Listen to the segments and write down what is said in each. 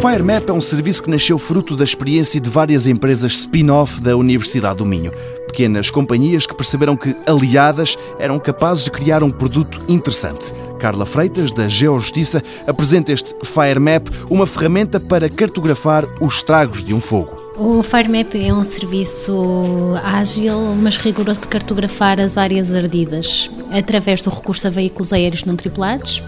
FireMap é um serviço que nasceu fruto da experiência de várias empresas spin-off da Universidade do Minho. Pequenas companhias que perceberam que, aliadas, eram capazes de criar um produto interessante. Carla Freitas, da Geojustiça, apresenta este FireMap, uma ferramenta para cartografar os estragos de um fogo. O FireMap é um serviço ágil, mas rigoroso de cartografar as áreas ardidas através do recurso a veículos aéreos não tripulados.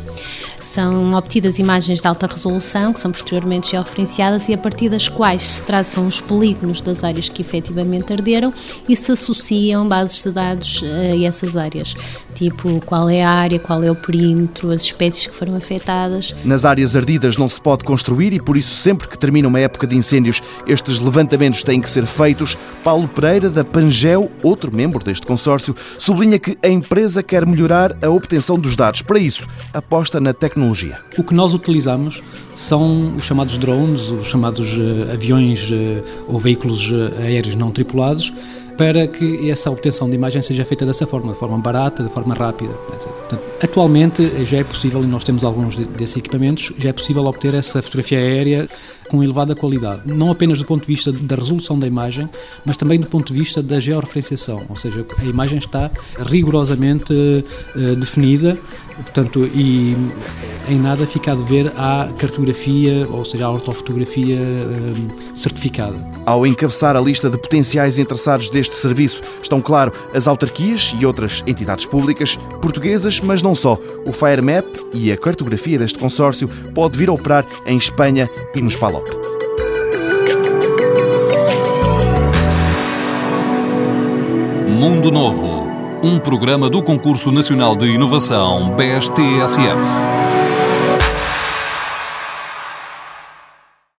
São obtidas imagens de alta resolução, que são posteriormente georreferenciadas e a partir das quais se traçam os polígonos das áreas que efetivamente arderam e se associam bases de dados a essas áreas, tipo qual é a área, qual é o perímetro, as espécies que foram afetadas. Nas áreas ardidas não se pode construir e por isso sempre que termina uma época de incêndios, estes levantamentos têm que ser feitos. Paulo Pereira, da Pangel, outro membro deste consórcio, sublinha que a empresa quer melhorar a obtenção dos dados. Para isso, aposta na tecnologia. O que nós utilizamos são os chamados drones, os chamados uh, aviões uh, ou veículos uh, aéreos não tripulados, para que essa obtenção de imagem seja feita dessa forma, de forma barata, de forma rápida, etc. Portanto, atualmente já é possível, e nós temos alguns desses equipamentos, já é possível obter essa fotografia aérea com elevada qualidade, não apenas do ponto de vista da resolução da imagem, mas também do ponto de vista da georreferenciação, ou seja, a imagem está rigorosamente uh, definida, portanto, e em nada fica a dever à cartografia, ou seja, à ortofotografia uh, certificada. Ao encabeçar a lista de potenciais interessados deste serviço estão, claro, as autarquias e outras entidades públicas, portuguesas, mas não só. O FireMap e a cartografia deste consórcio pode vir a operar em Espanha e nos Palop. Mundo Novo, um programa do Concurso Nacional de Inovação BSTSF.